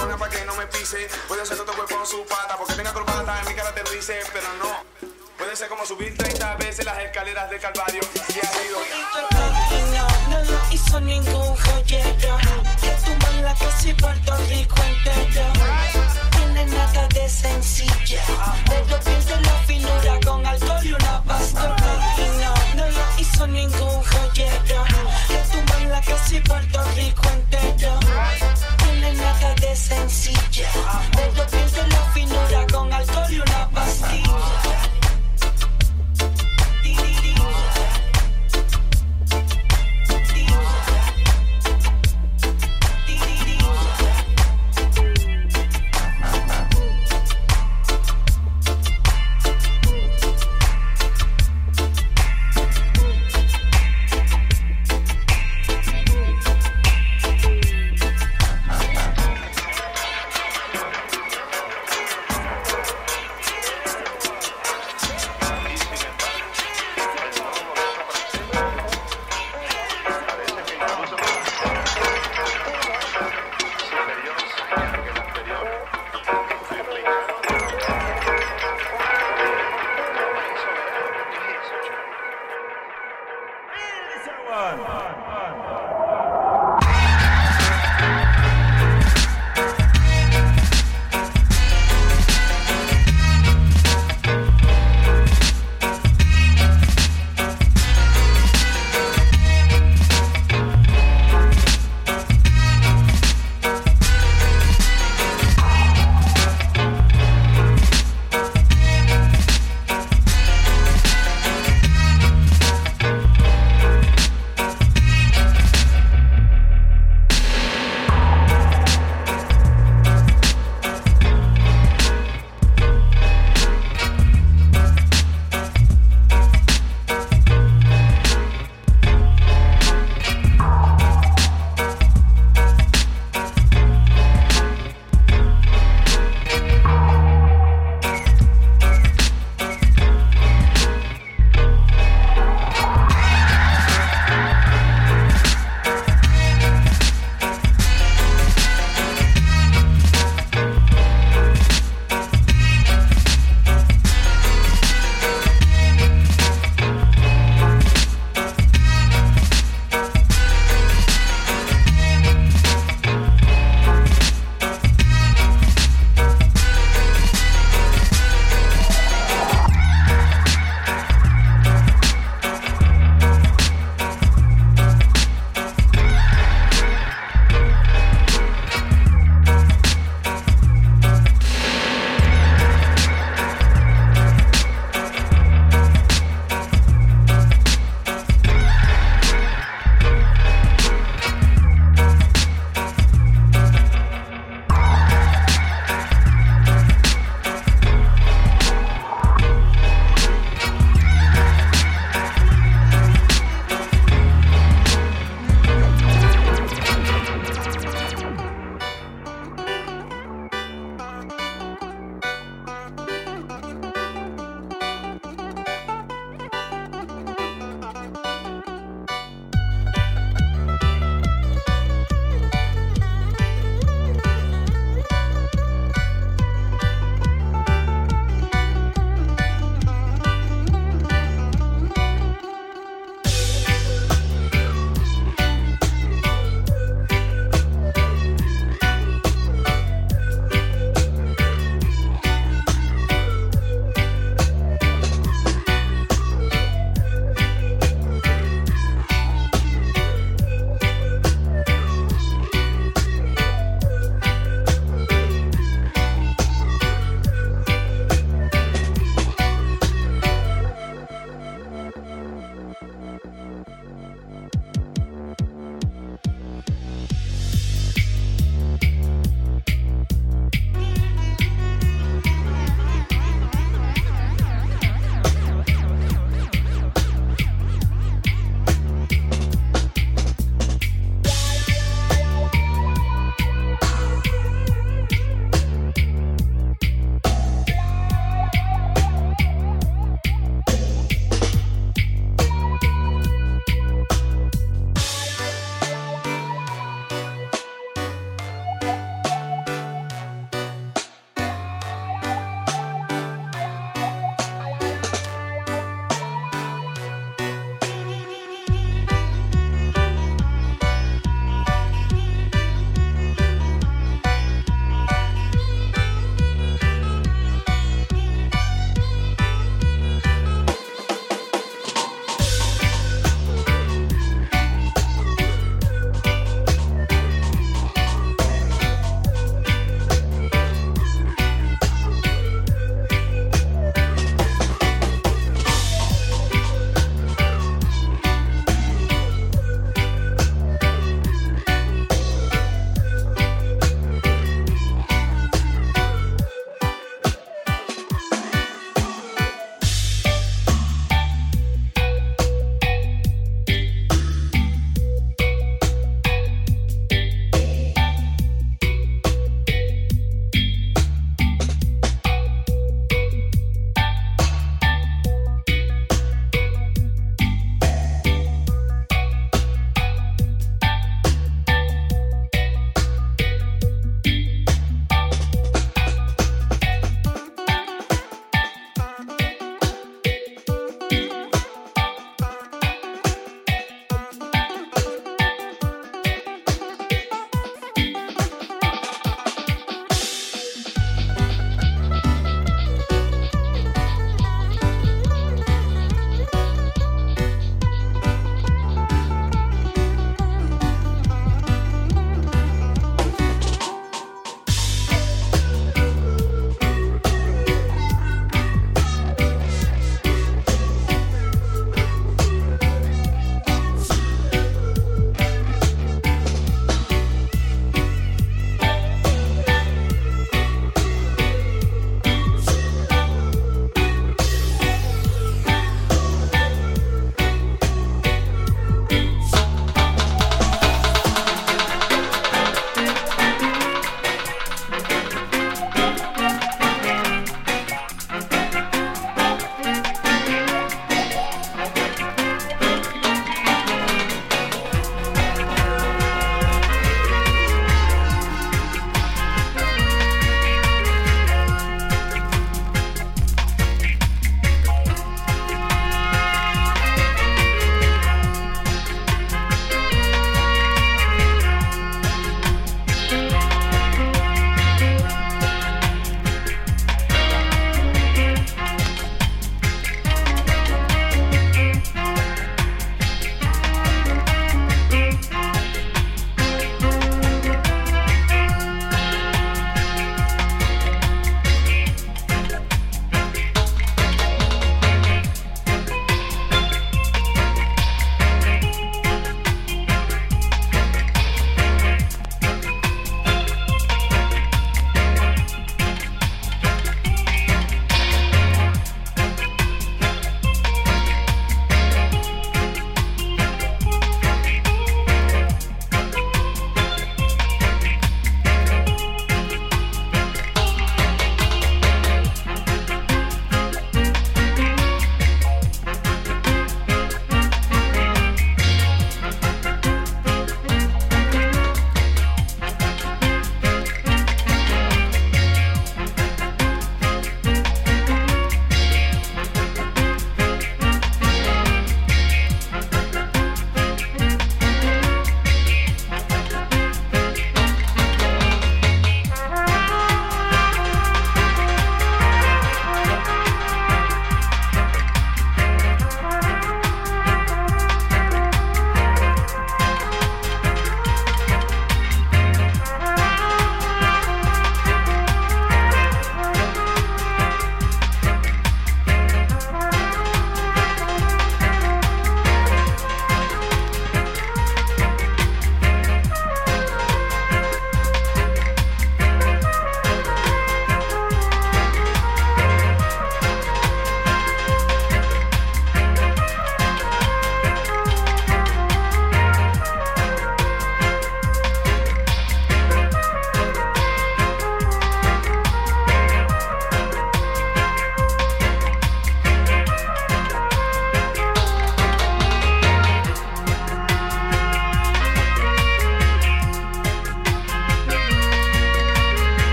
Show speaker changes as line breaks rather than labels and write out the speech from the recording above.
cinturona para que no me pise. Puede ser todo cuerpo su pata, porque tenga corbata, en mi cara te dice, pero no. Puede ser como subir 30 veces las escaleras del Calvario. Y arriba.
No lo hizo ningún joyero. Que tu mala casi Puerto Rico entero. Tiene nada de sencilla. Pero pierde la finura con alcohol y una pastora. No, no lo hizo ningún joyero. Que tu mala casi Puerto Rico entero. sencilla.